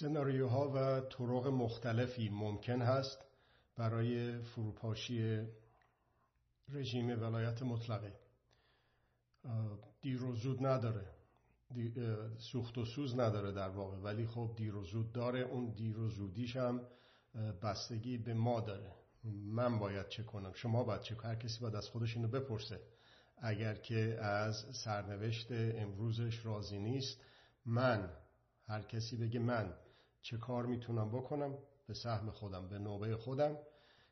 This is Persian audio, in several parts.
سناریوها و طرق مختلفی ممکن هست برای فروپاشی رژیم ولایت مطلقه. دیر و زود نداره. سوخت و سوز نداره در واقع. ولی خب دیر و زود داره. اون دیر و زودیش هم بستگی به ما داره. من باید چه کنم؟ شما باید چه هر کسی باید از خودش اینو بپرسه. اگر که از سرنوشت امروزش راضی نیست من هر کسی بگه من چه کار می‌تونم بکنم به سهم خودم به نوبه خودم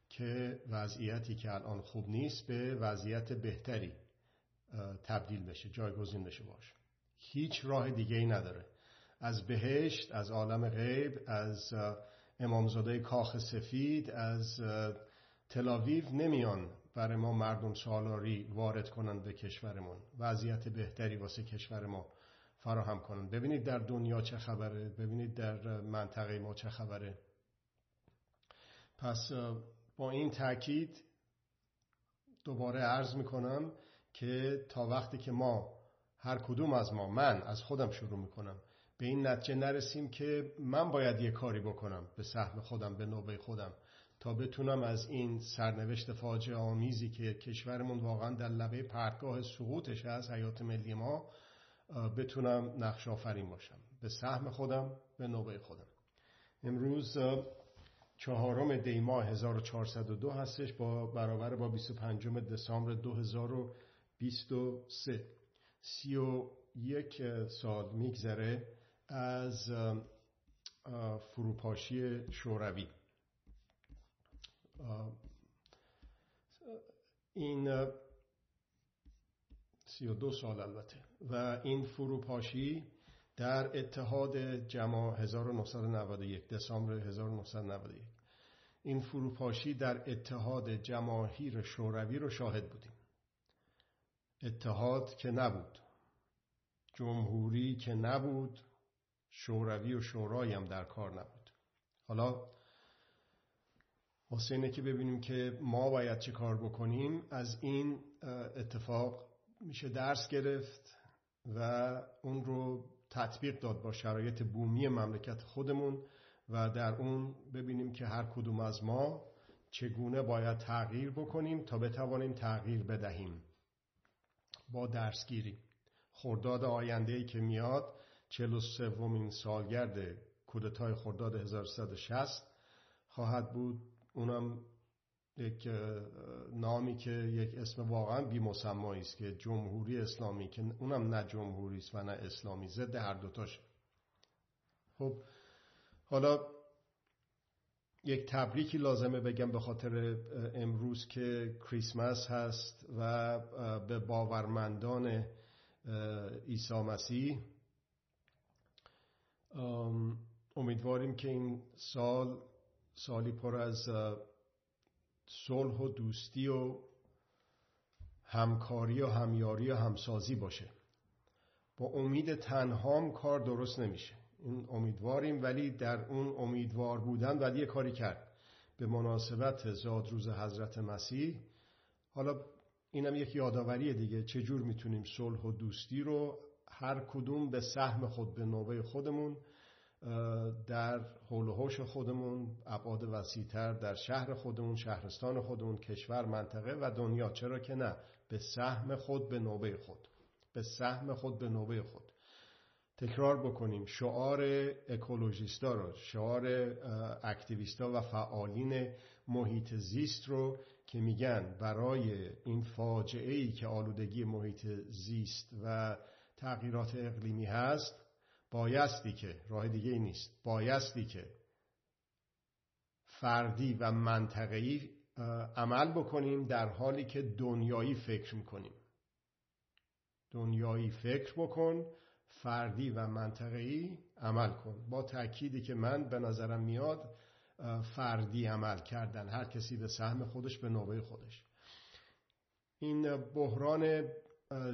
که وضعیتی که الان خوب نیست به وضعیت بهتری تبدیل بشه جایگزین بشه باشه هیچ راه دیگه ای نداره. از بهشت از عالم غیب از امامزاده کاخ سفید از تلاویو نمیان برای ما مردم سالاری وارد کنند به کشورمون. وضعیت بهتری واسه کشور ما. فراهم کنند ببینید در دنیا چه خبره ببینید در منطقه ما چه خبره. پس با این تاکید دوباره عرض می‌کنم که تا وقتی که ما هر کدوم از ما من از خودم شروع می‌کنم به این نتیجه نرسیم که من باید یه کاری بکنم به سهم خودم به نوبه خودم تا بتونم از این سرنوشت فاجعه آمیزی که کشورمون واقعا در لبه پرتگاه سقوطش از حیات ملی ما بتونم نقش آفرین باشم. به سهم خودم به نوبه خودم. امروز چهارم دی ماه 1402 هستش با برابر با 25 دسامبر 2023 سی و یک سال میگذره از فروپاشی شوروی. این سی و دو سال البته. و این فروپاشی در اتحاد جماع 1991 دسامبر 1991 این فروپاشی در اتحاد جماهیر شوروی رو شاهد بودیم. اتحاد که نبود جمهوری که نبود شوروی و شورایی هم در کار نبود. حالا واسه اینه که ببینیم که ما باید چه کار بکنیم از این اتفاق میشه درس گرفت و اون رو تطبیق داد با شرایط بومی مملکت خودمون و در اون ببینیم که هر کدوم از ما چگونه باید تغییر بکنیم تا بتوانیم تغییر بدهیم. با درسگیری. خرداد آینده که میاد 43 ومین سالگرد کودتای خرداد 1360 خواهد بود. اونم یک نامی که یک اسم واقعا بی است که جمهوری اسلامی که اونم نه جمهوری است و نه اسلامی ضد هر دوتاش خب حالا یک تبریکی لازمه بگم به خاطر امروز که کریسمس هست و به باورمندان عیسی مسیح. امیدواریم که این سال سالی پر از صلح و دوستی و همکاری و همیاری و همسازی باشه. با امید تنهام کار درست نمیشه. این امیدواریم ولی در اون امیدوار بودن ولی یه کاری کرد. به مناسبت زادروز حضرت مسیح. حالا اینم یک یادآوری دیگه. چجور می‌تونیم صلح و دوستی رو هر کدوم به سهم خود به نوبه خودمون در حول و خودمون ابعاد وسیعتر در شهر خودمون شهرستان خودمون کشور منطقه و دنیا. چرا که نه؟ به سهم خود به نوبه خود. به سهم خود به نوبه خود. تکرار بکنیم. شعار اکولوژیستا رو شعار اکتیویستا و فعالین محیط زیست رو که میگن برای این فاجعه ای که آلودگی محیط زیست و تغییرات اقلیمی هست بایستی که راه دیگه ای نیست. بایستی که فردی و منطقه‌ای عمل بکنیم در حالی که دنیایی فکر می‌کنیم. دنیایی فکر بکن فردی و منطقه‌ای عمل کن. با تأکیدی که من به نظرم میاد فردی عمل کردن. هر کسی به سهم خودش به نوبه خودش. این بحران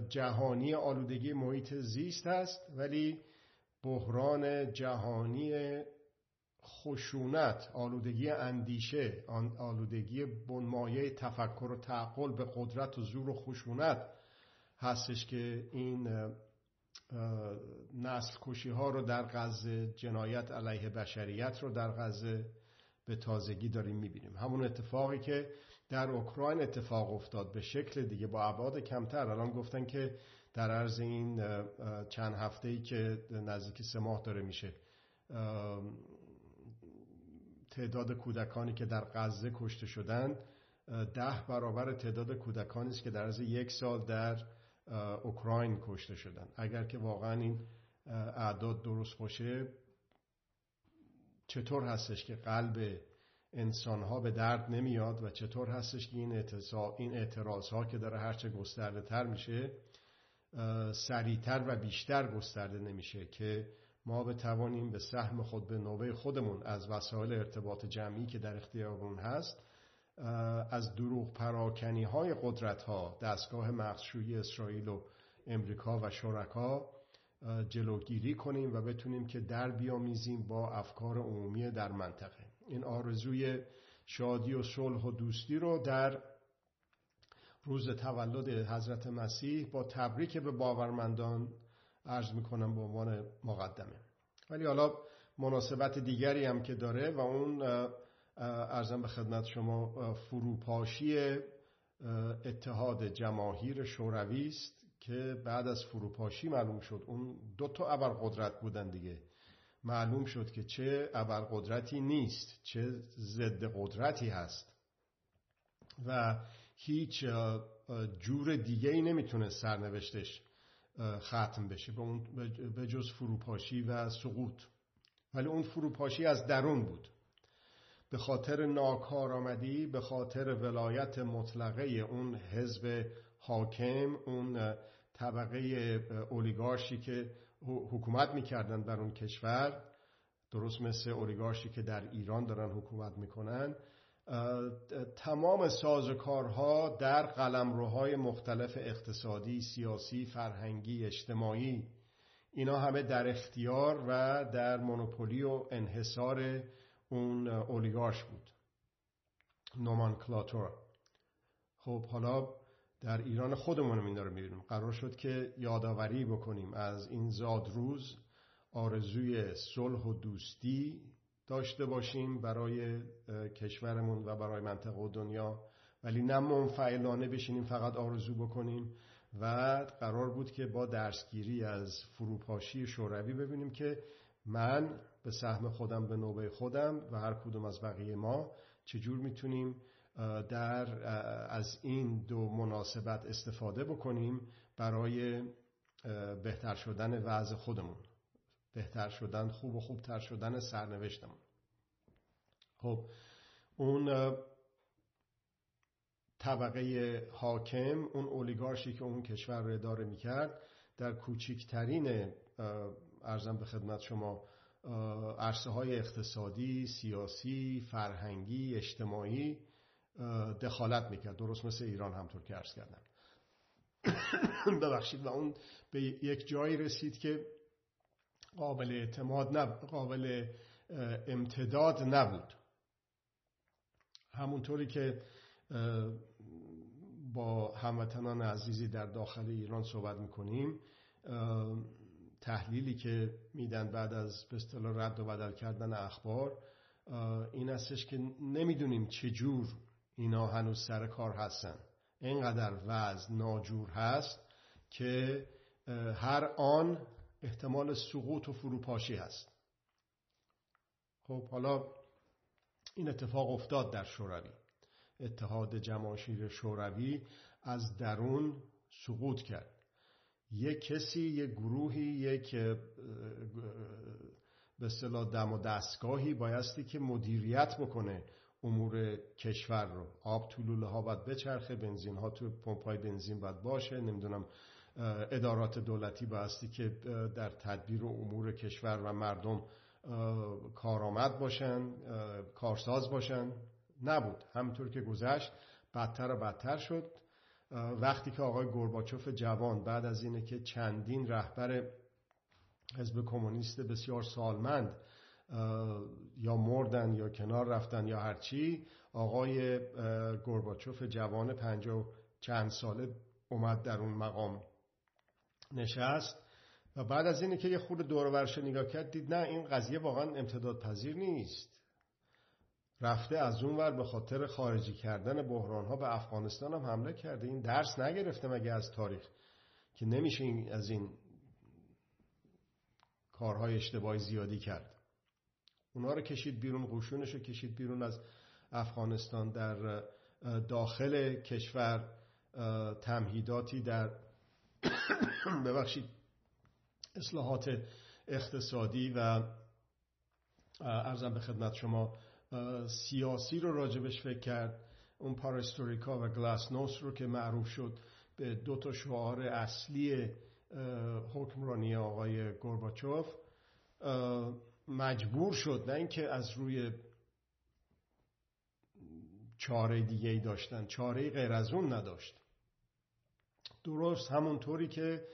جهانی آلودگی محیط زیست است ولی بحران جهانی خشونت آلودگی اندیشه آلودگی بنمایه تفکر و تعقل به قدرت و زور و خشونت هستش که این نسل کشی ها رو در غزه جنایت علیه بشریت رو در غزه به تازگی داریم می‌بینیم. همون اتفاقی که در اوکراین اتفاق افتاد به شکل دیگه با ابعاد کمتر. الان گفتن که در عرض این چند هفته ای که نزدیک سه ماه داره میشه تعداد کودکانی که در غزه کشته شدند ده برابر تعداد کودکانی است که در عرض یک سال در اوکراین کشته شدن اگر که واقعا این اعداد درست باشه چطور هستش که قلب انسان ها به درد نمیاد و چطور هستش که این, این اعتراض ها که داره هرچه گسترده تر میشه سریعتر و بیشتر گسترده نمیشه که ما بتوانیم به سهم خود به نوبه خودمون از وسایل ارتباط جمعی که در اختیارمون هست از دروغ پراکنی های قدرت ها دستگاه مغزشویی اسرائیل و امریکا و شرکا جلوگیری کنیم و بتونیم که در بیامیزیم با افکار عمومی در منطقه. این آرزوی شادی و صلح و دوستی رو در روز تولد حضرت مسیح با تبریک به باورمندان عرض می‌کنم به عنوان مقدمه. ولی حالا مناسبت دیگری هم که داره و اون ارزم به خدمت شما فروپاشی اتحاد جماهیر شوروی است که بعد از فروپاشی معلوم شد. اون دو تا ابرقدرت بودن دیگه. معلوم شد که چه ابرقدرتی نیست چه ضد قدرتی هست. و هیچ جور دیگه ای نمی‌تونه سرنوشتش ختم بشه. به جز فروپاشی و سقوط. ولی اون فروپاشی از درون بود. به خاطر ناکارآمدی به خاطر ولایت مطلقه اون حزب حاکم اون طبقه اولیگارشی که حکومت می‌کردن بر اون کشور درست مثل اولیگارشی که در ایران دارن حکومت می‌کنن تمام سازوکارها در قلمروهای مختلف اقتصادی، سیاسی، فرهنگی، اجتماعی اینا همه در اختیار و در مونوپولی و انحصار اون اولیگارش بود. نومانکلاتور. خب حالا در ایران خودمون این داره می‌بینیم. قرار شد که یادآوری بکنیم از این زاد روز آرزوی صلح و دوستی داشته باشیم برای کشورمون و برای منطقه و دنیا. ولی نه منفعلانه بشینیم فقط آرزو بکنیم. و قرار بود که با درسگیری از فروپاشی شوروی ببینیم که من به سهم خودم به نوبه خودم و هر کدوم از بقیه ما چجور می‌تونیم در از این دو مناسبت استفاده بکنیم برای بهتر شدن وضع خودمون. بهتر شدن خوب و خوبتر شدن سرنوشتمون. خب اون طبقه حاکم اون اولیگارشی که اون کشور رو اداره می‌کرد در کوچکترین ارزم به خدمت شما عرصه های اقتصادی، سیاسی، فرهنگی، اجتماعی دخالت می‌کرد. درست مثل ایران همطور که عرض کردن ببخشید و اون به یک جایی رسید که قابل اعتماد نب... قابل امتداد نبود. همونطوری که با هموطنان عزیزی در داخل ایران صحبت می‌کنیم تحلیلی که میدن بعد از به اصطلاح رد و بدل کردن اخبار این استش که نمی‌دونیم چجور اینا هنوز سر کار هستن. اینقدر وضع ناجور هست که هر آن احتمال سقوط و فروپاشی هست. خب حالا این اتفاق افتاد در شوروی. اتحاد جماشیر شوروی از درون سقوط کرد. یک کسی یک گروهی یک به اصطلاح دم و دستگاهی بایستی که مدیریت بکنه امور کشور رو. آب تو لوله ها باید بچرخه بنزین ها تو پمپ های بنزین باید باشه نمی‌دونم ادارات دولتی بایستی که در تدبیر امور کشور و مردم کارآمد باشن کارساز باشن. نبود. همینطور که گذشت بدتر و بدتر شد. وقتی که آقای گورباچوف جوان بعد از اینه که چندین رهبر حزب کمونیست بسیار سالمند یا مردن یا کنار رفتن یا هرچی آقای گورباچوف جوان پنجاه چند ساله اومد در اون مقام. نشست و بعد از اینه که یه خود دور ورش نگاه کرد دید نه این قضیه واقعا امتداد پذیر نیست. رفته از اون ور به خاطر خارجی کردن بحران ها به افغانستان هم حمله کرده. این درس نگرفته مگه از تاریخ که نمیشه این از این کارهای اشتباهی زیادی کرد. اونا رو کشید بیرون قشونش رو کشید بیرون از افغانستان در داخل کشور تمهیداتی در ببخشید. اصلاحات اقتصادی و ارزم به خدمت شما سیاسی رو راجبش فکر کرد. اون پاراستوریکا و گلاسنوس رو که معروف شد به دو تا شعار اصلی حکمرانی آقای گورباچوف مجبور شد نه اینکه از روی چاره دیگه ای داشتن چاره غیر از اون نداشت. درست همونطوری که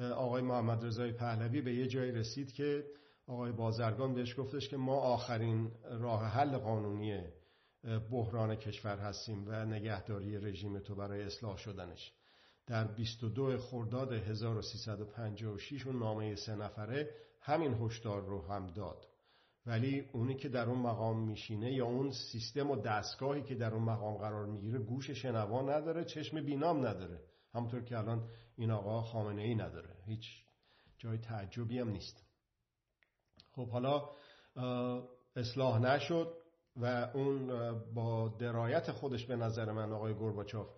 آقای محمد رضای پهلوی به یه جایی رسید که آقای بازرگان بهش گفتش که ما آخرین راه حل قانونی بحران کشور هستیم و نگهداری رژیم تو برای اصلاح شدنش. در 22 خرداد 1356 اون نامه سه نفره همین هشدار رو هم داد. ولی اونی که در اون مقام میشینه یا اون سیستم و دستگاهی که در اون مقام قرار می‌گیره گوش شنوا نداره چشم بینام نداره. همونطور که الان این آقا خامنه ای نداره. هیچ جای تعجبی هم نیست. خب حالا اصلاح نشد و اون با درایت خودش به نظر من آقای گورباچوف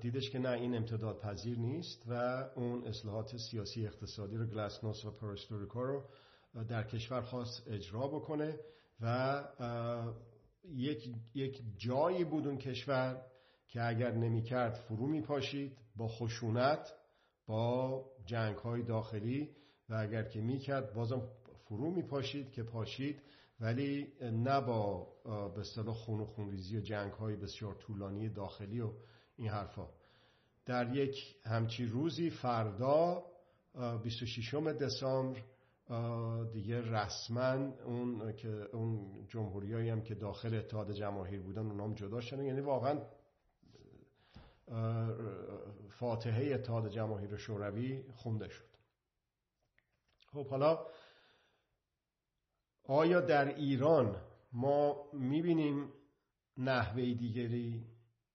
دیدش که نه این امتداد پذیر نیست و اون اصلاحات سیاسی اقتصادی رو گلاسنوس و پرستوریکا رو در کشور خاص اجرا بکنه و یک, یک جایی بود اون کشور که اگر نمی‌کرد فرو میپاشید با خشونت با جنگ های داخلی و اگر که می‌کرد بازم فرو میپاشید که پاشید ولی نه با به اصطلاح خون و خونریزی و جنگ های بسیار طولانی داخلی و این حرفا. در یک همچی روزی فردا 26 دسامبر دیگه رسما اون که اون جمهوریایی هم که داخل اتحاد جماهیر بودن اونام جدا شدن. یعنی واقعا فاتحه اتحاد جماهیر شوروی خونده شد. خب حالا آیا در ایران ما می‌بینیم نحوه دیگری؟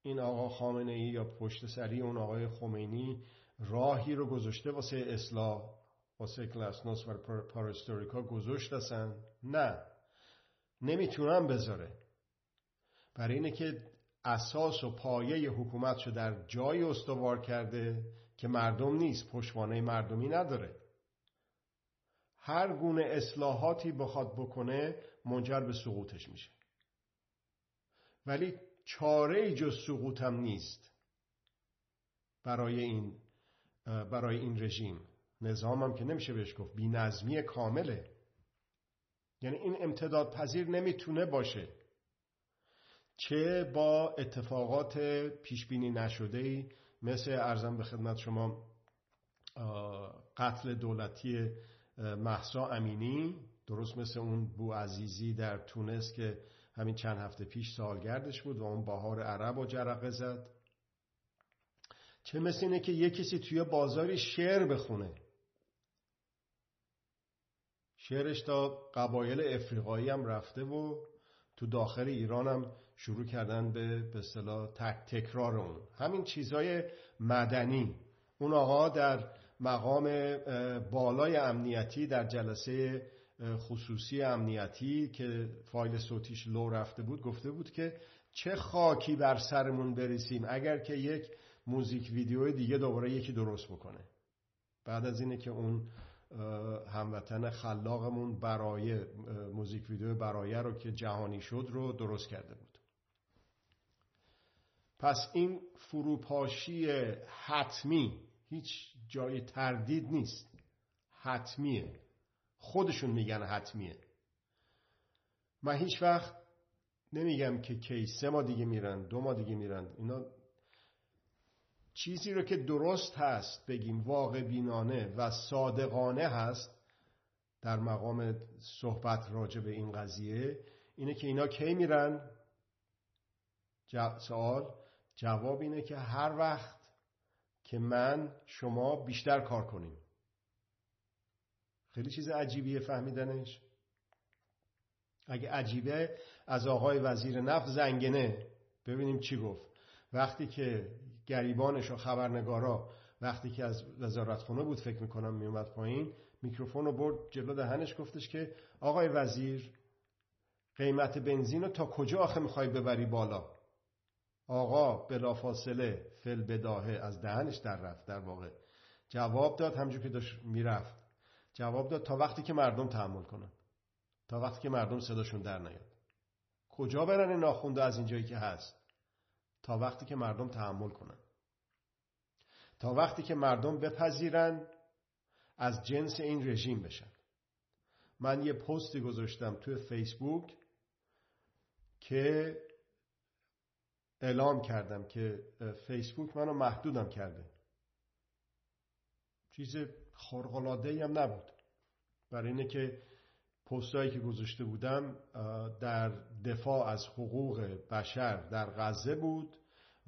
این آقا خامنه ای یا پشت سری اون آقای خمینی راهی رو گذاشته واسه اصلاح واسه کلاسنوس و پاراستوریکا گذاشت نه. نمی‌تونم بذاره. برای اینه که اساس و پایه حکومتشو در جای استوار کرده که مردم نیست پشوانه مردمی نداره. هر گونه اصلاحاتی بخواد بکنه منجر به سقوطش میشه. ولی چاره جز سقوط هم نیست برای این برای این رژیم. نظام هم که نمیشه بهش گفت بی کامله. یعنی این امتداد پذیر نمی‌تونه باشه. چه با اتفاقات پیش بینی نشده ای مثل ارزم به خدمت شما قتل دولتی محسا امینی درست مثل اون بو عزیزی در تونس که همین چند هفته پیش سالگردش بود و اون بهار عرب و جرقه زد. چه مثل اینه که یه کسی توی بازاری شعر بخونه. شعرش تا قبایل افریقایی هم رفته و تو داخل ایران هم شروع کردن به به تک تکرار اون. همین چیزهای مدنی. اون آقا در مقام بالای امنیتی در جلسه خصوصی امنیتی که فایل صوتیش لو رفته بود گفته بود که چه خاکی بر سرمون بریسیم اگر که یک موزیک ویدیو دیگه دوباره یکی درست بکنه. بعد از اینه که اون هموطن خلاقمون برای موزیک ویدیو برایه رو که جهانی شد رو درست کرده بود. پس این فروپاشی حتمی هیچ جای تردید نیست. حتمیه. خودشون میگن حتمیه. من هیچ وقت نمیگم که کی سه ما دیگه میرن دو ما دیگه میرن. اینا چیزی رو که درست هست بگیم واقع بینانه و صادقانه هست در مقام صحبت راجع به این قضیه اینه که اینا کی میرن؟ سوال. جواب اینه که هر وقت که من شما بیشتر کار کنیم. خیلی چیز عجیبیه فهمیدنش. اگه عجیبه از آقای وزیر نفت زنگنه. ببینیم چی گفت. وقتی که گریبانش و خبرنگارا وقتی که از وزارتخونه بود فکر می‌کنم میومد پایین میکروفون رو برد جلو دهنش گفتش که آقای وزیر قیمت بنزین رو تا کجا آخه می‌خوای ببری بالا؟ آقا بلافاصله فل بداهه از دهنش در رفت در واقع. جواب داد همجور که داشت می‌رفت. جواب داد تا وقتی که مردم تحمل کنن. تا وقتی که مردم صداشون در نیاد. کجا برن ناخونده از اینجایی که هست؟ تا وقتی که مردم تحمل کنن. تا وقتی که مردم بپذیرن از جنس این رژیم بشن. من یه پستی گذاشتم توی فیسبوک که اعلام کردم که فیسبوک منو محدودم کرده. چیز خارقلاده هم نبود. برای اینه که پستایی که گذاشته بودم در دفاع از حقوق بشر در غزه بود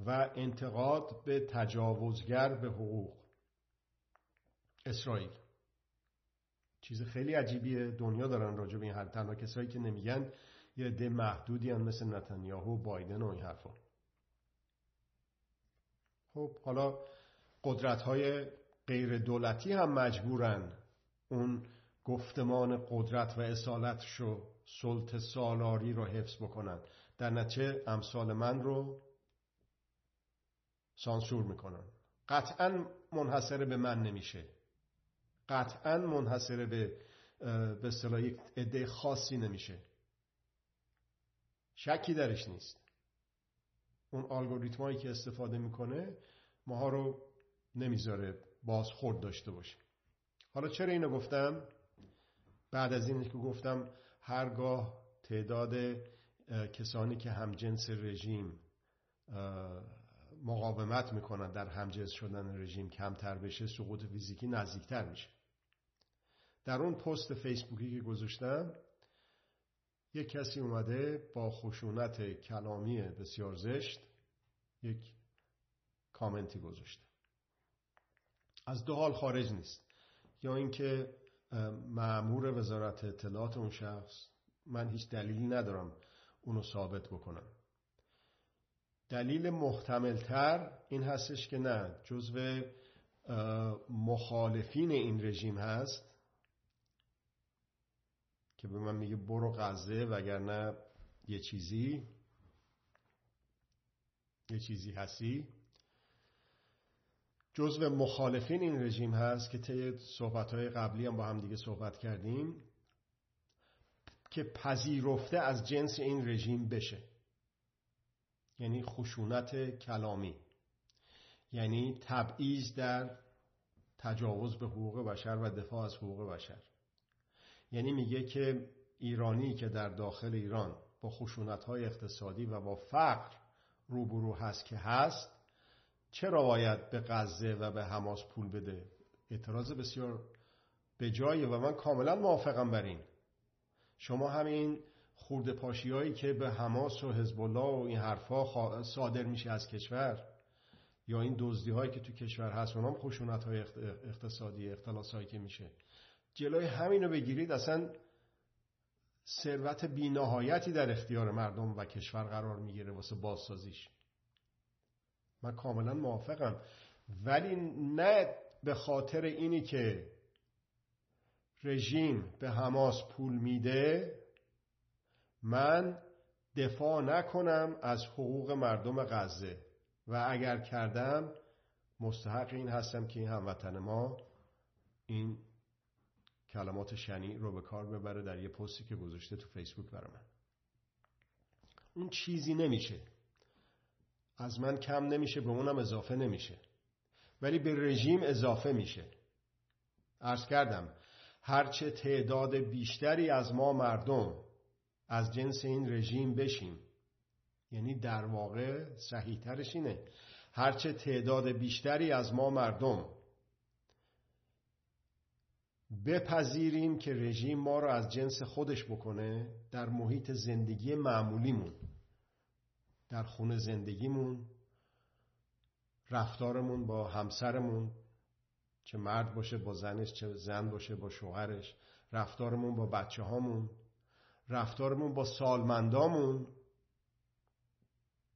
و انتقاد به تجاوزگر به حقوق. اسرائیل. چیز خیلی عجیبیه. دنیا دارن راجع به این حرف تنها کسایی که نمیگن یه عده محدودی هم مثل نتانیاهو و بایدن و این حرفا. خب حالا قدرت های غیر دولتی هم مجبورن اون گفتمان قدرت و اصالتش رو سلط سالاری رو حفظ بکنن. در نتیجه امثال من رو سانسور می‌کنن. قطعا منحصر به من نمیشه. قطعا منحصر به به اصطلاح یک عده خاصی نمیشه. شکی درش نیست. اون الگوریتمایی که استفاده می‌کنه ماها رو نمی‌ذاره بازخورد داشته باشه. حالا چرا اینو گفتم؟ بعد از این که گفتم هرگاه تعداد کسانی که همجنس رژیم مقاومت می‌کنن در همجنس شدن رژیم کمتر بشه سقوط فیزیکی نزدیکتر میشه. در اون پست فیسبوکی که گذاشتم یک کسی اومده با خشونت کلامی بسیار زشت یک کامنتی گذاشته. از دو حال خارج نیست. یا اینکه معمور وزارت اطلاعات اون شخص من هیچ دلیلی ندارم اونو ثابت بکنم. دلیل محتملتر این هستش که نه جزو مخالفین این رژیم هست. که به من میگه برو غزه وگرنه یه چیزی یه چیزی هستی. جزو مخالفین این رژیم هست که طی صحبتهای قبلی هم با هم دیگه صحبت کردیم که پذیرفته از جنس این رژیم بشه. یعنی خشونت کلامی. یعنی تبعیض در تجاوز به حقوق بشر و دفاع از حقوق بشر. یعنی میگه که ایرانی که در داخل ایران با خشونت اقتصادی و با فقر روبرو هست که هست چرا باید به غزه و به حماس پول بده؟ اعتراض بسیار به جایی و من کاملا موافقم بر این. شما همین خورده پاشی هایی که به حماس و حزب الله و این حرفا صادر میشه از کشور یا این دزدی هایی که تو کشور هست اونام خشونت های اقتصادی اختلاس هایی که میشه. جلوی همین رو بگیرید اصلا ثروت بینهایتی در اختیار مردم و کشور قرار می‌گیره واسه بازسازیش. من کاملا موافقم. ولی نه به خاطر اینی که رژیم به حماس پول میده من دفاع نکنم از حقوق مردم غزه. و اگر کردم مستحق این هستم که این هموطن ما این کلمات شنی رو به کار ببره در یه پستی که گذاشته تو فیسبوک برای من. اون چیزی نمیشه. از من کم نمیشه به اونم اضافه نمیشه. ولی به رژیم اضافه میشه. ارز کردم هرچه تعداد بیشتری از ما مردم از جنس این رژیم بشیم یعنی در واقع صحیح ترش اینه هرچه تعداد بیشتری از ما مردم بپذیریم که رژیم ما رو از جنس خودش بکنه در محیط زندگی معمولیمون در خونه زندگیمون رفتارمون با همسرمون چه مرد باشه با زنش چه زن باشه با شوهرش رفتارمون با بچه هامون رفتارمون با سالمندامون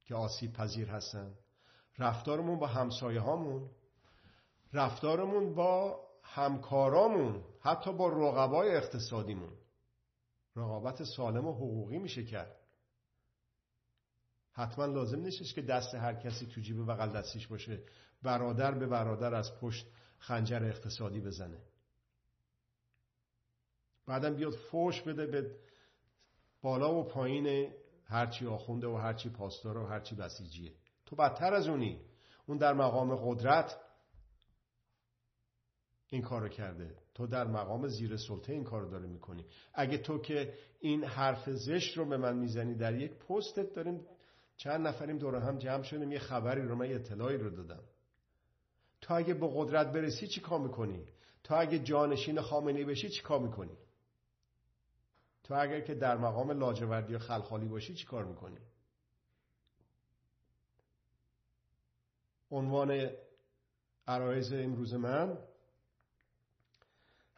که آسیب پذیر هستن رفتارمون با همسایه هامون رفتارمون با همکارامون حتی با رقبای اقتصادیمون. رقابت سالم و حقوقی میشه کرد. حتما لازم نیستش که دست هر کسی تو جیب بغل دستیش باشه برادر به برادر از پشت خنجر اقتصادی بزنه. بعدم بیاد فوش بده به بالا و پایین هرچی آخونده و هرچی پاسدار و هرچی بسیجیه. تو بدتر از اونی. اون در مقام قدرت این کارو کرده. تو در مقام زیر سلطه این کارو داره می‌کنی. اگه تو که این حرف زشت رو به من می‌زنی در یک پستت داریم چند نفریم دور هم جمع شدیم یه خبری رو من یه اطلاعی رو دادم. تو اگه به قدرت برسی چی کار می‌کنی؟ تو اگه جانشین خامنه‌ای بشی چی کار می‌کنی؟ تو اگر که در مقام لاجوردی و خلخالی باشی چی کار می‌کنی؟ عنوان عرایز امروز من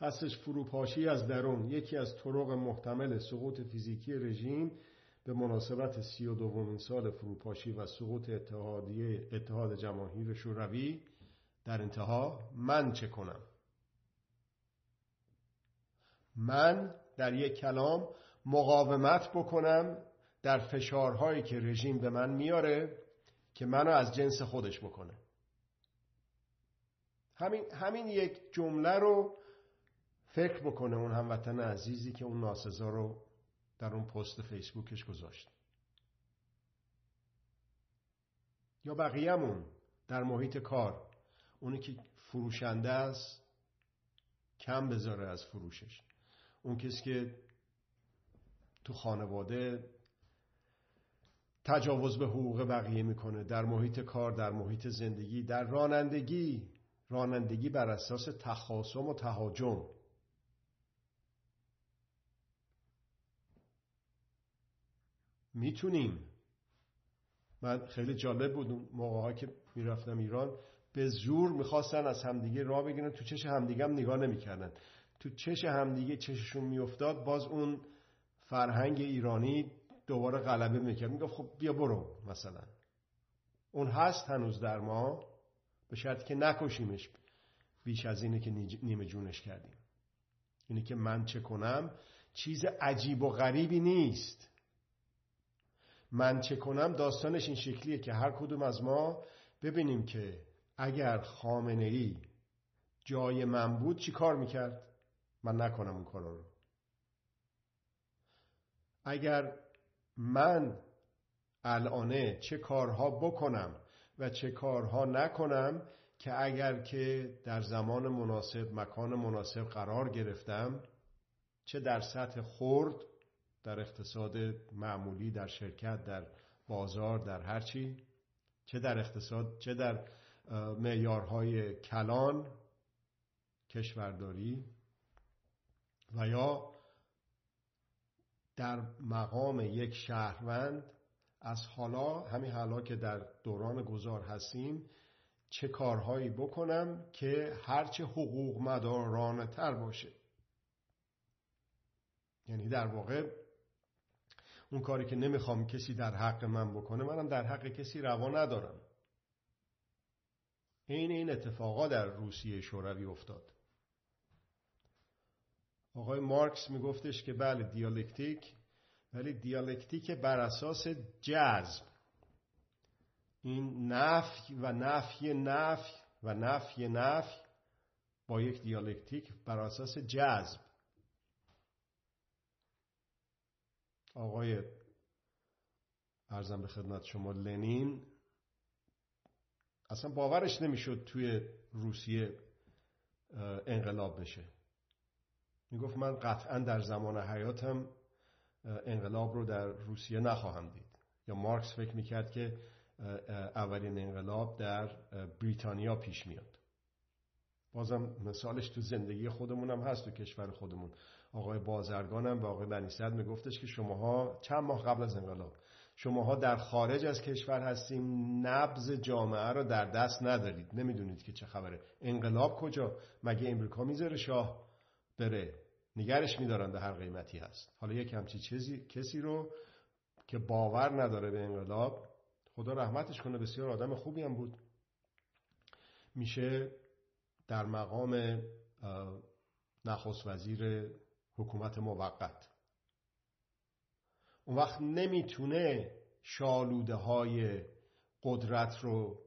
هستش فروپاشی از درون یکی از طرق محتمل سقوط فیزیکی رژیم به مناسبت سی و دومین سال فروپاشی و سقوط اتحادیه اتحاد جماهیر شوروی در انتها من چه کنم؟ من در یک کلام مقاومت بکنم در فشارهایی که رژیم به من میاره که منو از جنس خودش بکنه. همین, همین یک جمله رو فکر بکنه اون هموطن عزیزی که اون ناسزا رو در اون پست فیسبوکش گذاشت. یا بقیهمون در محیط کار. اونی که فروشنده است کم بذاره از فروشش. اون کسی که تو خانواده تجاوز به حقوق بقیه می‌کنه در محیط کار در محیط زندگی در رانندگی. رانندگی بر اساس تخاصم و تهاجم. می‌تونیم. من خیلی جالب بود اون موقع که می‌رفتم ایران به زور می‌خواستن از همدیگه راه بگیرن تو چش همدیگه هم نگاه نمی‌کردن. تو چش همدیگه چششون میافتاد باز اون فرهنگ ایرانی دوباره غلبه می‌کرد. می‌گفت خب بیا برو مثلا. اون هست هنوز در ما به شرطی که نکشیمش بیش از اینه که نیمه جونش کردیم. اینه که من چه کنم؟ چیز عجیب و غریبی نیست. من چه کنم داستانش این شکلیه که هر کدوم از ما ببینیم که اگر خامنه ای جای من بود چی کار می‌کرد؟ من نکنم اون کارا رو. اگر من الانه چه کارها بکنم و چه کارها نکنم که اگر که در زمان مناسب مکان مناسب قرار گرفتم چه در سطح خرد در اقتصاد معمولی در شرکت در بازار در هر چی چه در اقتصاد چه در معیارهای کلان کشورداری و یا در مقام یک شهروند از حالا همین حالا که در دوران گذار هستیم چه کارهایی بکنم که هرچه حقوق مدارانه تر باشه. یعنی در واقع اون کاری که نمی‌خوام کسی در حق من بکنه منم در حق کسی روا ندارم. این این اتفاقا در روسیه شوروی افتاد. آقای مارکس میگفتش که بله دیالکتیک ولی دیالکتیک بر اساس جذب. این نفی و نفی نفی و نفی نفی با یک دیالکتیک بر اساس جذب. آقای ارزم به خدمت شما لنین اصلا باورش نمی‌شد توی روسیه انقلاب بشه. می‌گفت من قطعا در زمان حیاتم انقلاب رو در روسیه نخواهم دید. یا مارکس فکر می‌کرد که اولین انقلاب در بریتانیا پیش میاد. بازم مثالش تو زندگی خودمون هم هست تو کشور خودمون. آقای بازرگانم به آقای بنیصد میگفتش که شماها چند ماه قبل از انقلاب شماها در خارج از کشور هستیم نبز جامعه رو در دست ندارید. نمی‌دونید که چه خبره. انقلاب کجا؟ مگه امریکا می‌ذاره شاه بره؟ نگرش میدارن به هر قیمتی هست. حالا یک همچی چیزی کسی رو که باور نداره به انقلاب خدا رحمتش کنه بسیار آدم خوبی هم بود. میشه در مقام نخست وزیر حکومت موقت. اون وقت نمی‌تونه شالوده های قدرت رو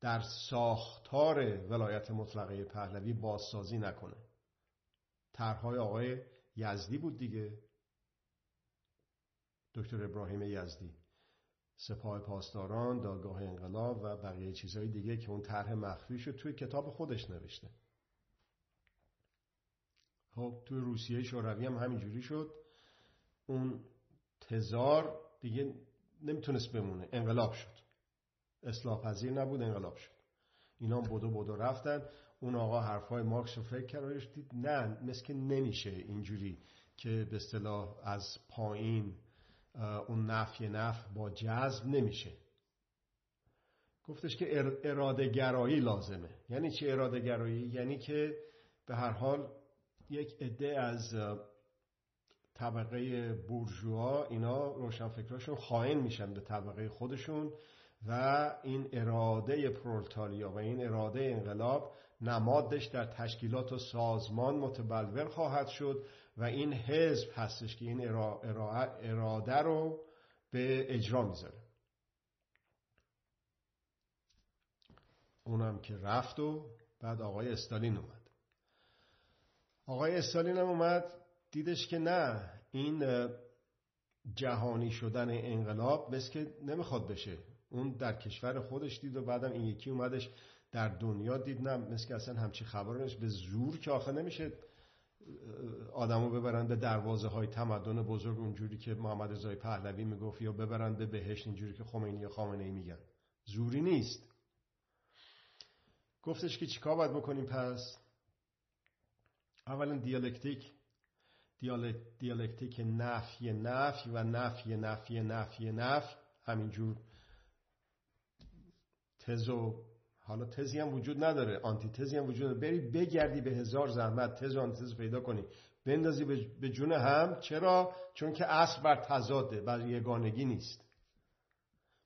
در ساختار ولایت مطلقه پهلوی بازسازی نکنه. طرحهای آقای یزدی بود دیگه. دکتر ابراهیم یزدی. سپاه پاسداران دادگاه انقلاب و بقیه چیزهای دیگه که اون طرح مخفی شد توی کتاب خودش نوشته. خب توی روسیه شوروی هم همینجوری شد. اون تزار دیگه نمی‌تونست بمونه. انقلاب شد. اصلاح پذیر نبود انقلاب شد. اینا بدو بدو رفتن. اون آقا حرفای مارکس رو فکر کرد دید نه مثل که نمیشه اینجوری که به اصطلاح از پایین اون نفی نف با جذب نمیشه. گفتش که اراده گرایی لازمه. یعنی چی اراده گرایی؟ یعنی که به هر حال یک عده از طبقه بورژوا اینا روشنفکراشون خائن میشن به طبقه خودشون و این اراده پرولتاریا و این اراده انقلاب نمادش در تشکیلات و سازمان متبلور خواهد شد و این حزب هستش که این اراده رو به اجرا می‌ذاره. اونم که رفت و بعد آقای استالین اومد. آقای استالین هم اومد دیدش که نه این جهانی شدن انقلاب مثل که نمی‌خواد بشه. اون در کشور خودش دید و بعدم این یکی اومدش در دنیا دید نه مثل که اصلا همچی خبر به زور که آخه نمیشه آدمو ببرن به دروازه های تمدن بزرگ اونجوری که محمد رضای پهلوی می‌گفت یا ببرن به بهشت اینجوری که خمینی یا خامنه ای میگن. زوری نیست. گفتش که چیکار باید بکنیم پس؟ اولا دیالکتیک دیالکتیک نفی نفی و نفی نفی نفی نفی همینجور تزو حالا تزی هم وجود نداره آنتی تزی هم وجود نداره. بری بگردی به هزار زحمت تز و آنتی تز پیدا کنی. بندازی به جون هم. چرا؟ چون که اصل بر تضاده بر یگانگی نیست.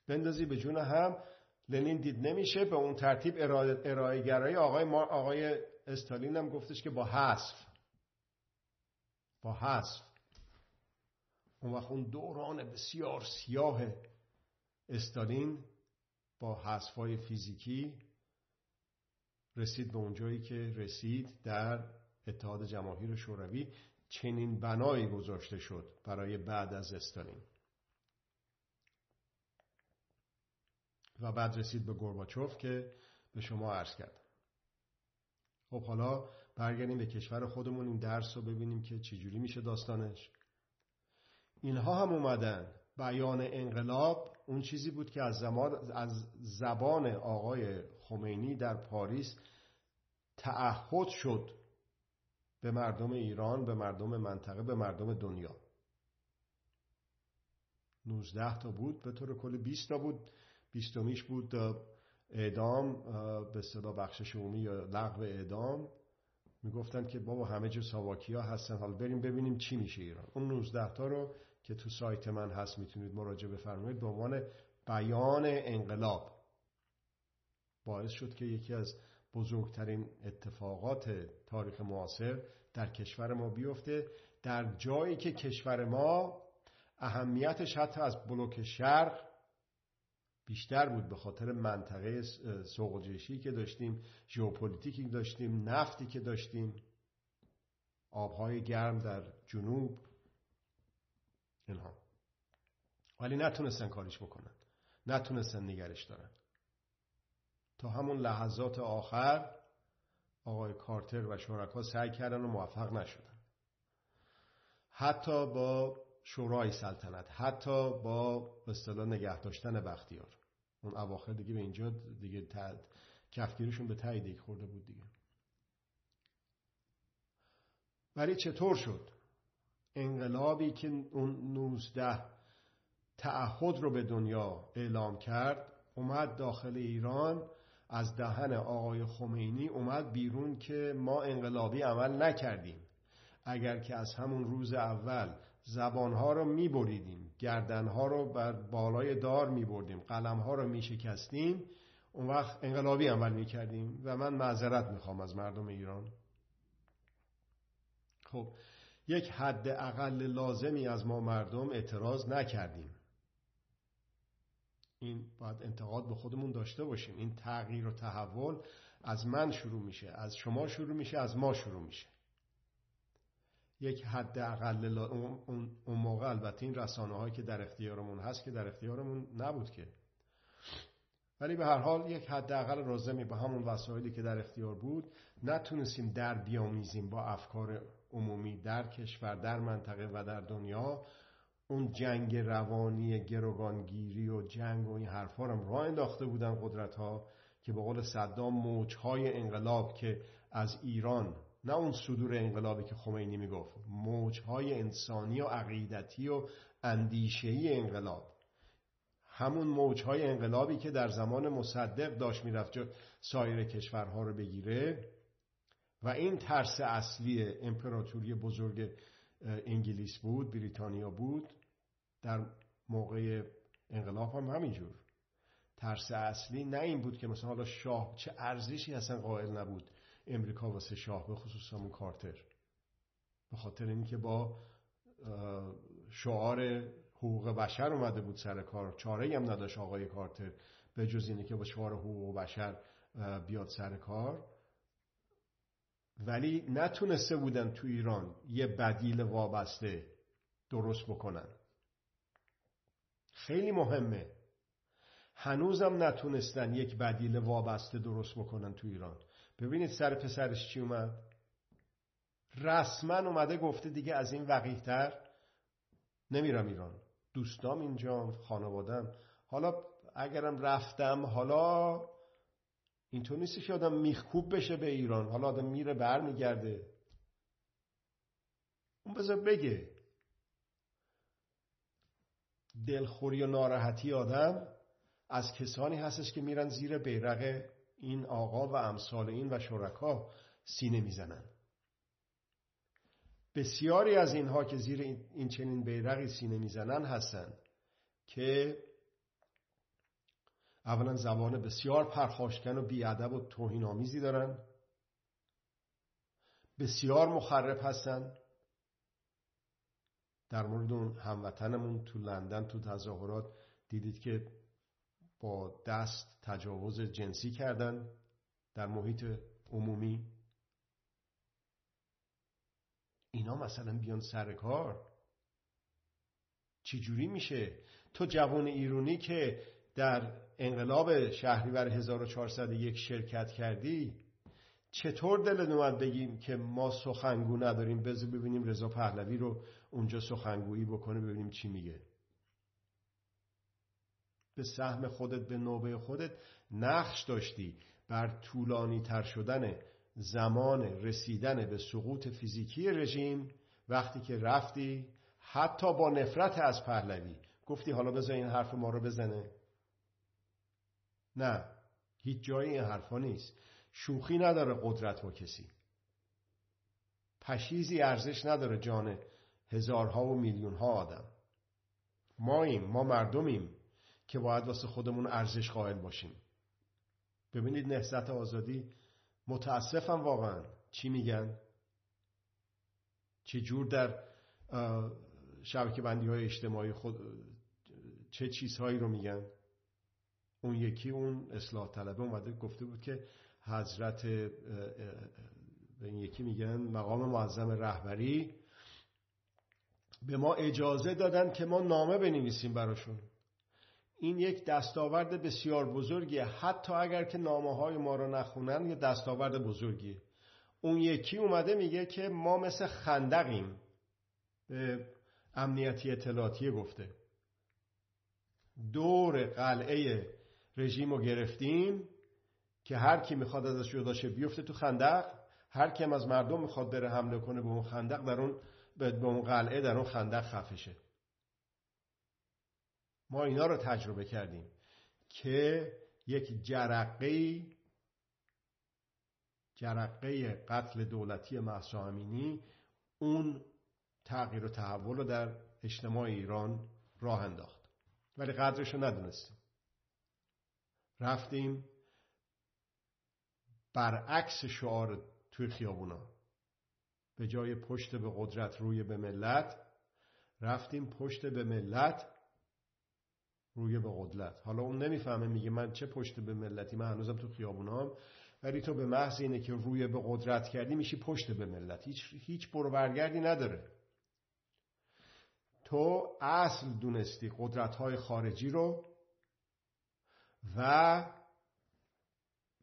بندازی به جون هم. لنین دید نمیشه به اون ترتیب ارائه گرایی آقای, آقای استالین هم گفتش که با حذف. با حذف. اون وقت اون دوران بسیار سیاه استالین با حذفهای فیزیکی رسید به اونجایی که رسید در اتحاد جماهیر شوروی. چنین بنایی گذاشته شد برای بعد از استالین. و بعد رسید به گورباچوف که به شما عرض کردم. خب حالا برگردیم به کشور خودمون این درس رو ببینیم که چجوری میشه داستانش. اینها هم اومدن. بیان انقلاب اون چیزی بود که از, زمان از زبان آقای خمینی در پاریس تعهد شد به مردم ایران به مردم منطقه به مردم دنیا. 19 تا بود به طور کل 20 تا بود. بیستمیش بود اعدام به صدا بخشش عمومی یا لغو اعدام. می‌گفتن که بابا همه جو ساواکی ها هستن. حالا بریم ببینیم چی میشه ایران. اون 19 تا رو که تو سایت من هست می‌تونید مراجعه بفرمایید به عنوان بیان انقلاب. باعث شد که یکی از بزرگترین اتفاقات تاریخ معاصر در کشور ما بیفته. در جایی که کشور ما اهمیتش حتی از بلوک شرق بیشتر بود به خاطر منطقه سوق که داشتیم ژئوپلیتیکی که داشتیم نفتی که داشتیم آبهای گرم در جنوب اینها. ولی نتونستن کاریش بکنن. نتونستن نگرش دارن. تا همون لحظات آخر آقای کارتر و شرکا سعی کردن و موفق نشدن. حتی با شورای سلطنت حتی با اصطلاح نگه داشتن بختیار. اون اواخر دیگه به اینجا دیگه تد... کفگیرشون به تایید خورده بود دیگه. ولی چطور شد؟ انقلابی که اون 19 تعهد رو به دنیا اعلام کرد اومد داخل ایران از دهن آقای خمینی اومد بیرون که ما انقلابی عمل نکردیم. اگر که از همون روز اول زبانها رو میبریدیم. گردنها رو بر بالای دار میبردیم قلمها رو میشکستیم. اون وقت انقلابی عمل می‌کردیم و من معذرت می‌خوام از مردم ایران. خب یک حد اقل لازمی از ما مردم اعتراض نکردیم. این باید انتقاد به خودمون داشته باشیم. این تغییر و تحول از من شروع میشه از شما شروع میشه از ما شروع میشه. یک حد اقل اون موقع البته این رسانه هایی که در اختیارمون هست که در اختیارمون نبود که. ولی به هر حال یک حد اقل رازمی با همون وسایلی که در اختیار بود نتونستیم در بیامیزیم با افکار عمومی در کشور در منطقه و در دنیا. اون جنگ روانی گروگانگیری و جنگ و این حرفا رو راه انداخته بودن قدرت ها که به قول صدام موجهای انقلاب که از ایران نه اون صدور انقلابی که خمینی می‌گفت موجهای انسانی و عقیدتی و اندیشهی انقلاب. همون موجهای انقلابی که در زمان مصدق داشت می‌رفت سایر کشورها رو بگیره و این ترس اصلی امپراتوری بزرگ انگلیس بود بریتانیا بود در موقع انقلاب هم همینجور. ترس اصلی نه این بود که مثلا حالا شاه چه ارزشی اصلا قائل نبود. امریکا واسه شاه به خصوص همون کارتر. به خاطر اینکه با شعار حقوق بشر اومده بود سر کار. چاره هم نداشت آقای کارتر به جز اینه که با شعار حقوق بشر بیاد سر کار. ولی نتونسته بودن تو ایران یه بدیل وابسته درست بکنن. خیلی مهمه. هنوزم نتونستن یک بدیل وابسته درست بکنن تو ایران. ببینید سر پسرش چی اومد؟ رسما اومده گفته دیگه از این وقیهتر نمیرم ایران. دوستام اینجا خانوادم حالا اگرم رفتم حالا اینطور نیست که آدم میخکوب بشه به ایران. حالا آدم میره بر میگرده اون بذار بگه. دلخوری و ناراحتی آدم از کسانی هستش که میرن زیر بیرق این آقا و امثال این و شرکا سینه می‌زنن. بسیاری از اینها که زیر این چنین بیرقی سینه می‌زنن هستند که اولا زبان بسیار پرخاشکن و بیادب و توهین آمیزی دارن. بسیار مخرب هستند در مورد اون هموطنمون تو لندن تو تظاهرات دیدید که با دست تجاوز جنسی کردن در محیط عمومی. اینا مثلا بیان سر کار. چجوری میشه؟ تو جوان ایرونی که در انقلاب شهریور 1401 شرکت کردی چطور دل اومد بگیم که ما سخنگو نداریم؟ بذار ببینیم رضا پهلوی رو اونجا سخنگویی بکنه ببینیم چی میگه. به سهم خودت به نوبه خودت نقش داشتی بر طولانی تر شدن زمان رسیدن به سقوط فیزیکی رژیم. وقتی که رفتی حتی با نفرت از پهلوی گفتی حالا بذار این حرف ما رو بزنه. نه هیچ جایی این حرفا نیست. شوخی نداره قدرت با کسی. پشیزی ارزش نداره جان هزارها و میلیون ها آدم. ماییم ما مردمیم. که باید واسه خودمون ارزش قائل باشیم. ببینید نهضت آزادی. متاسفم واقعا. چی میگن؟ چه جور در شبکه بندی های اجتماعی خود چه چیزهایی رو میگن؟ اون یکی اون اصلاح طلبه اومده گفته بود که حضرت به این یکی میگن مقام معظم رهبری. به ما اجازه دادن که ما نامه بنویسیم براشون. این یک دستاورد بسیار بزرگیه. حتی اگر که نامه های ما رو نخونن یه دستاورد بزرگیه. اون یکی اومده میگه که ما مثل خندقیم. به امنیتی اطلاعاتی گفته. دور قلعه رژیم رو گرفتیم که هر کی می‌خواد ازش جدا بیفته تو خندق. هر کی از مردم می‌خواد بره حمله کنه به اون خندق در اون به اون قلعه در اون خندق خفشه ما اینا رو تجربه کردیم که یک جرقه جرقه قتل دولتی محسا امینی اون تغییر و تحول رو در اجتماع ایران راه انداخت. ولی قدرش رو ندونستیم. رفتیم برعکس شعار توی خیابونا. به جای پشت به قدرت روی به ملت رفتیم پشت به ملت روی به قدرت. حالا اون نمی‌فهمه میگه من چه پشت به ملتی؟ من هنوزم تو خیابونام. ولی تو به محض اینه که روی به قدرت کردی میشی پشت به ملت. هیچ, هیچ برو برگردی نداره. تو اصل دونستی قدرت های خارجی رو و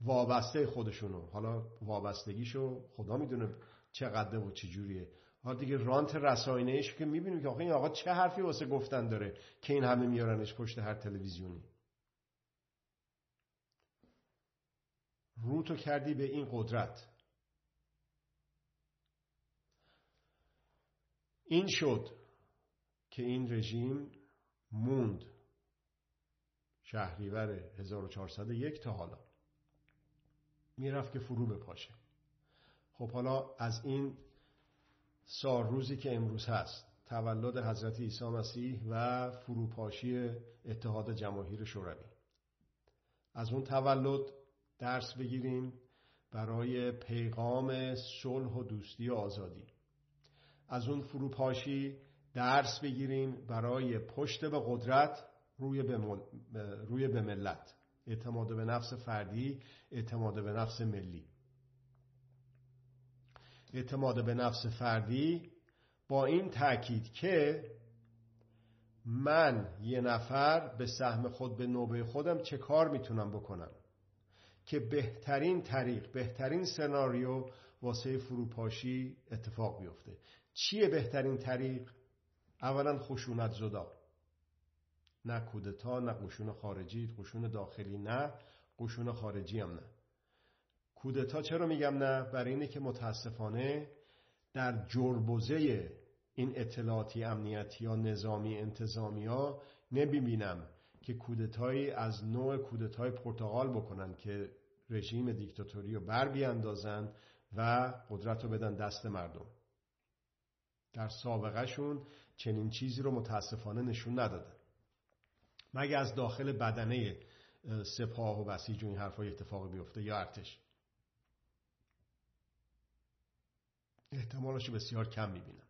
وابسته خودشونو. حالا وابستگیشو خدا می‌دونه چقدر و چجوریه. حالا دیگه رانت رسانه‌ایش که می‌بینیم که آقا این آقا چه حرفی واسه گفتن داره که این همه میارنش پشت هر تلویزیونی؟ رو تو کردی به این قدرت. این شد که این رژیم موند شهریور 1401 تا حالا. می‌رفت که فرو بپاشه. خب حالا از این سال روزی که امروز هست تولد حضرت عیسی مسیح و فروپاشی اتحاد جماهیر شوروی. از اون تولد درس بگیریم برای پیغام صلح و دوستی و آزادی. از اون فروپاشی درس بگیریم برای پشت به قدرت روی به, روی به ملت. اعتماد به نفس فردی اعتماد به نفس ملی. اعتماد به نفس فردی با این تاکید که من یه نفر به سهم خود به نوبه خودم چه کار می‌تونم بکنم؟ که بهترین طریق بهترین سناریو واسه فروپاشی اتفاق بیفته. چیه بهترین طریق؟ اولا خشونت زدا نه کودتا نه قشون خارجی قشون داخلی نه قشون خارجی هم نه. کودتا چرا میگم نه؟ برای اینه که متاسفانه در جربوزه این اطلاعاتی امنیتی یا نظامی انتظامی ها نمی‌بینم که کودتایی از نوع کودتای پرتغال بکنن که رژیم دیکتاتوری رو بر بیاندازن و قدرت رو بدن دست مردم. در سابقه شون چنین چیزی رو متاسفانه نشون ندادن مگه از داخل بدنه سپاه و بسیج و این حرفای اتفاقی بیفته یا ارتش؟ احتمالش بسیار کم می‌بینم.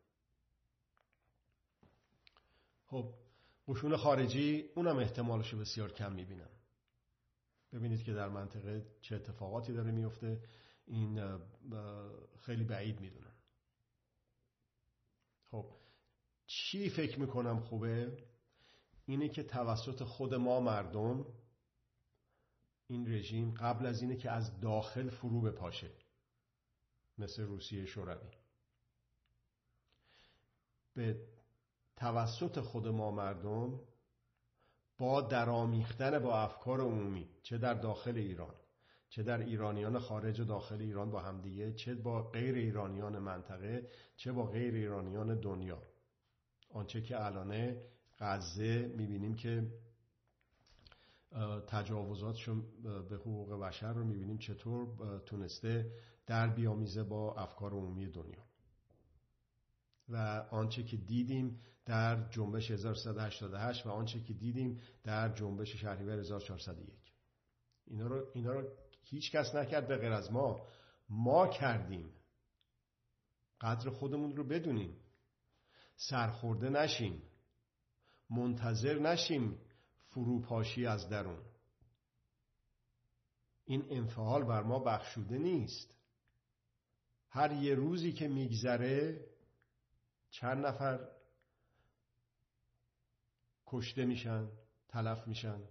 خب قشون خارجی اونم احتمالش بسیار کم می‌بینم. ببینید که در منطقه چه اتفاقاتی داره میفته این خیلی بعید می‌دونم. خب چی فکر می‌کنم خوبه؟ اینه که توسط خود ما مردم این رژیم قبل از اینه که از داخل فرو بپاشه. مثل روسیه شوروی. به توسط خود ما مردم با درامیختن با افکار عمومی چه در داخل ایران چه در ایرانیان خارج و داخل ایران با همدیگه چه با غیر ایرانیان منطقه چه با غیر ایرانیان دنیا. آنچه که الانه غزه می‌بینیم که تجاوزاتشون به حقوق بشر رو می‌بینیم چطور تونسته در بیامیزه با افکار عمومی دنیا. و آنچه که دیدیم در جنبش 1388 و آنچه که دیدیم در جنبش شهریور 1401 اینا رو, اینا رو هیچ کس نکرد به غیر از ما. ما کردیم. قدر خودمون رو بدونیم. سرخورده نشیم. منتظر نشیم فروپاشی از درون. این انفعال بر ما بخشوده نیست. هر یه روزی که میگذره چند نفر کشته میشن تلف میشن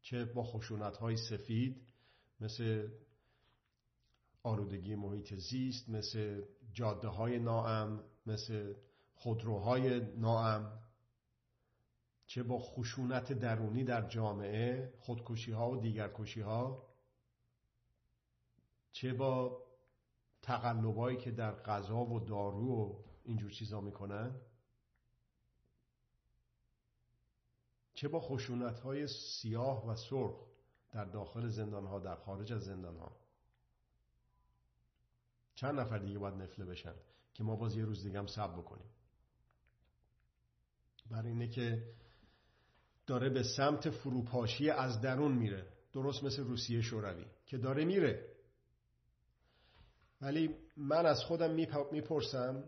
چه با خشونت های سفید مثل آلودگی محیط زیست مثل جاده های ناام مثل خودروهای ناام چه با خشونت درونی در جامعه خودکشی ها و دیگرکشی ها چه با تقلبایی که در غذا و دارو و اینجور چیزا می‌کنن؟ چه با خشونت های سیاه و سرخ در داخل زندان ها در خارج از زندان ها چند نفر دیگه باید نفله بشن که ما باز یه روز دیگه هم سب بکنیم. برای اینه که داره به سمت فروپاشی از درون میره. درست مثل روسیه شوروی که داره میره. ولی من از خودم می‌پرسم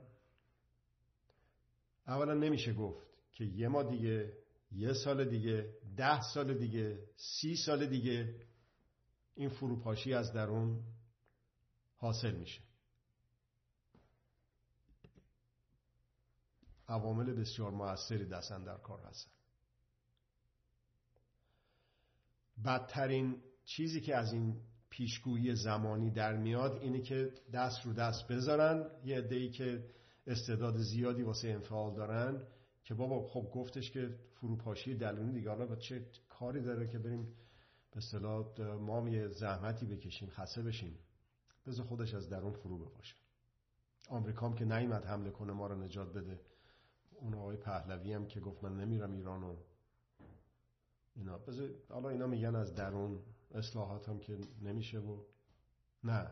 اولا نمیشه گفت که یه ما دیگه یه سال دیگه ده سال دیگه سی سال دیگه این فروپاشی از درون حاصل میشه. عوامل بسیار موثری دستن در کار هستن. بدترین چیزی که از این پیشگویی زمانی در میاد اینه که دست رو دست بذارن. یه عده‌ای که استعداد زیادی واسه انفعال دارن که بابا خب گفتش که فروپاشی دلونی دیگه. حالا چه کاری داره که بریم به اصطلاح ما یه زحمتی بکشیم خسته بشیم. بذار خودش از درون فرو بپاشه. آمریکام که نیومد حمله کنه ما رو نجات بده. اون آقای پهلوی هم که گفت من نمیرم ایرانو اینا. بذار حالا اینا میگن از درون اصلاحات هم که نمیشه و نه.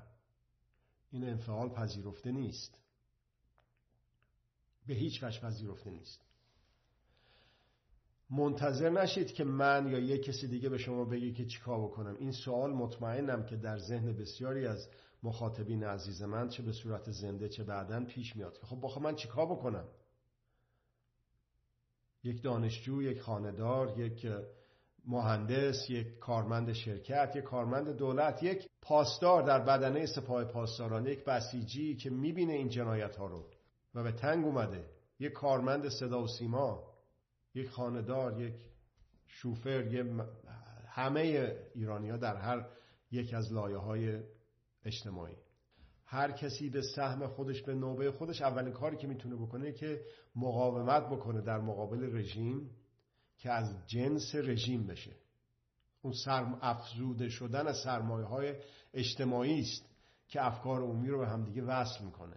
این انفعال پذیرفته نیست. به هیچ وجه پذیرفته نیست. منتظر نشید که من یا یک کسی دیگه به شما بگه که چیکار بکنم. این سوال مطمئنم که در ذهن بسیاری از مخاطبین عزیز من چه به صورت زنده چه بعدا پیش میاد که خب باخه من چیکار بکنم؟ یک دانشجو یک خاندار یک مهندس یک کارمند شرکت یک کارمند دولت یک پاسدار در بدنه سپاه پاسداران یک بسیجی که می‌بینه این جنایت ها رو. و به تنگ اومده. یک کارمند صدا و سیما یک خاندار یک شوفر یه همه ایرانی ها در هر یک از لایه های اجتماعی. هر کسی به سهم خودش به نوبه خودش اولین کاری که می‌تونه بکنه که مقاومت بکنه در مقابل رژیم که از جنس رژیم بشه. اون سرم افزوده شدن از سرمایه های اجتماعی است که افکار عمومی رو به همدیگه وصل می‌کنه.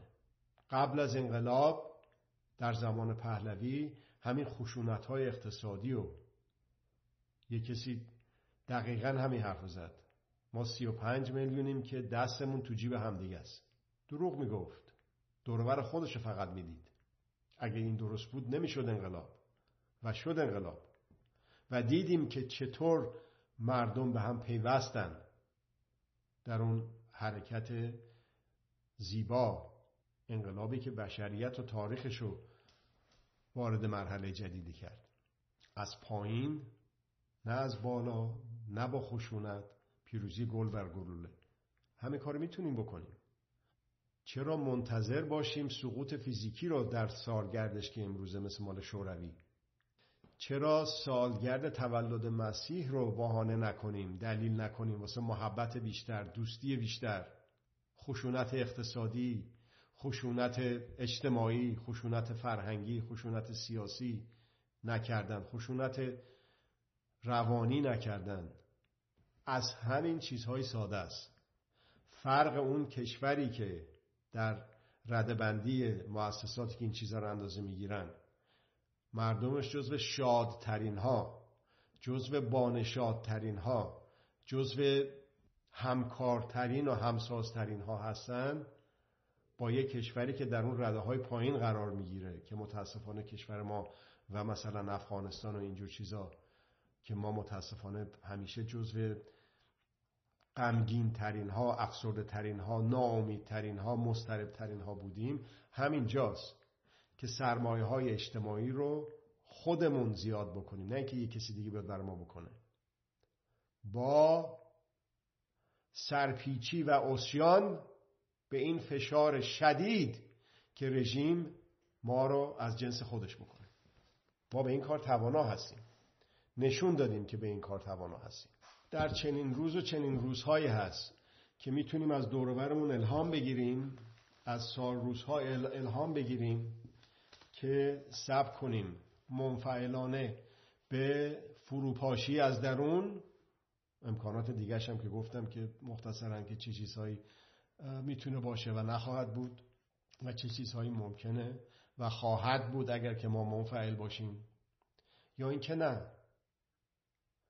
قبل از انقلاب در زمان پهلوی همین خشونت های اقتصادی و یه کسی دقیقا همین حرف زد. ما سی و پنج میلیونیم که دستمون تو جیب همدیگه است. دروغ می‌گفت. دورور خودش فقط می‌دید. اگه این درست بود نمی‌شد انقلاب. و شد انقلاب. و دیدیم که چطور مردم به هم پیوستن در اون حرکت زیبا انقلابی که بشریت و تاریخش رو وارد مرحله جدیدی کرد. از پایین نه از بالا نه با خشونت پیروزی گل بر گلوله. همه کار می‌تونیم بکنیم. چرا منتظر باشیم سقوط فیزیکی رو در سالگردش که امروزه مثل مال شوروی چرا سالگرد تولد مسیح رو بهانه نکنیم دلیل نکنیم؟ واسه محبت بیشتر دوستی بیشتر خشونت اقتصادی خشونت اجتماعی خشونت فرهنگی خشونت سیاسی نکردن خشونت روانی نکردن. از همین چیزهای ساده است. فرق اون کشوری که در ردبندی مؤسساتی که این چیزها رو اندازه می‌گیرن مردمش جزو شادترین ها جزو بانشادترین ها جزو همکارترین و همسازترین ها هستن با یک کشوری که در اون رده های پایین قرار می‌گیره که متاسفانه کشور ما و مثلا افغانستان و اینجور چیزا که ما متاسفانه همیشه جزو غمگین ترین ها افسرده ترین ها ناامید ترین ها مسترب ترین ها بودیم. همین جاست که سرمایه های اجتماعی رو خودمون زیاد بکنیم نه اینکه یه کسی دیگه بیاد بر ما بکنه. با سرپیچی و اسیان به این فشار شدید که رژیم ما رو از جنس خودش بکنه ما به این کار توانا هستیم. نشون دادیم که به این کار توانا هستیم. در چنین روز و چنین روزهایی هست که می‌تونیم از دورورمون الهام بگیریم از سال روزها الهام بگیریم که سب کنیم منفعلانه به فروپاشی از درون. امکانات دیگه هم که گفتم که مختصرا که چه چیزهایی می‌تونه باشه و نخواهد بود و چه چیزهایی ممکنه و خواهد بود اگر که ما منفعل باشیم. یا اینکه نه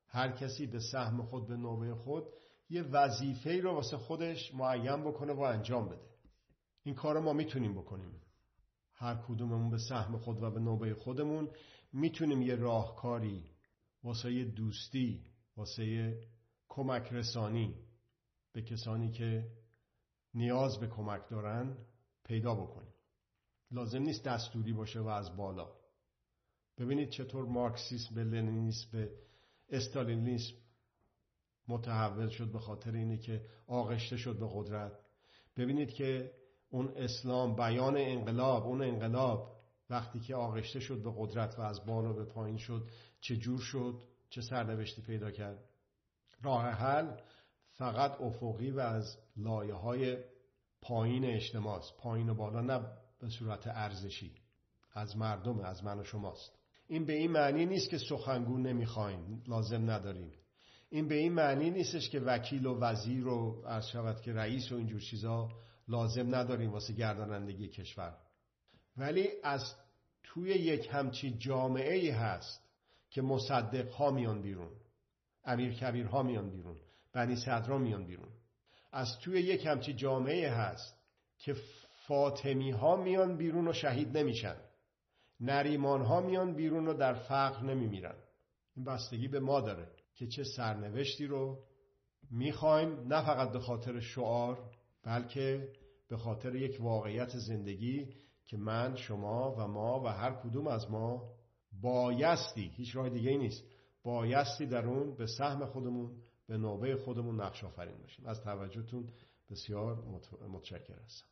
هر کسی به سهم خود به نوبه خود یه وظیفه رو واسه خودش معین بکنه و انجام بده. این کار ما می‌تونیم بکنیم. هر کدوممون به سهم خود و به نوبه خودمون می‌تونیم یه راهکاری واسه دوستی واسه کمک رسانی به کسانی که نیاز به کمک دارن پیدا بکنیم. لازم نیست دستوری باشه و از بالا. ببینید چطور مارکسیسم به لنینیسم به استالینیسم متحول شد به خاطر اینه که آغشته شد به قدرت. ببینید که اون اسلام بیان انقلاب اون انقلاب وقتی که آغشته شد به قدرت و از بالا به پایین شد چه جور شد چه سرنوشتی پیدا کرد؟ راه حل فقط افقی و از لایه های پایین اجتماع پایین و بالا نه به صورت ارزشی. از مردم از من و شماست. این به این معنی نیست که سخنگون نمی‌خوایم لازم نداریم این به این معنی نیستش که وکیل و وزیر و عرض شود که رئیس و اینجور چیزا لازم نداریم واسه گردانندگی کشور. ولی از توی یک همچی جامعه ای هست که مصدق ها میان بیرون امیر کبیر ها میان بیرون بنی صدرا میان بیرون. از توی یک همچی جامعه هست که فاطمی ها میان بیرون و شهید نمیشن. نریمان ها میان بیرون و در فقر نمیمیرن. این بستگی به ما داره که چه سرنوشتی رو می‌خوایم نه فقط به خاطر شعار بلکه به خاطر یک واقعیت زندگی که من شما و ما و هر کدوم از ما بایستی هیچ راه دیگه نیست بایستی در اون به سهم خودمون به نوبه خودمون نقش آفرین باشیم. از توجهتون بسیار متشکر هستم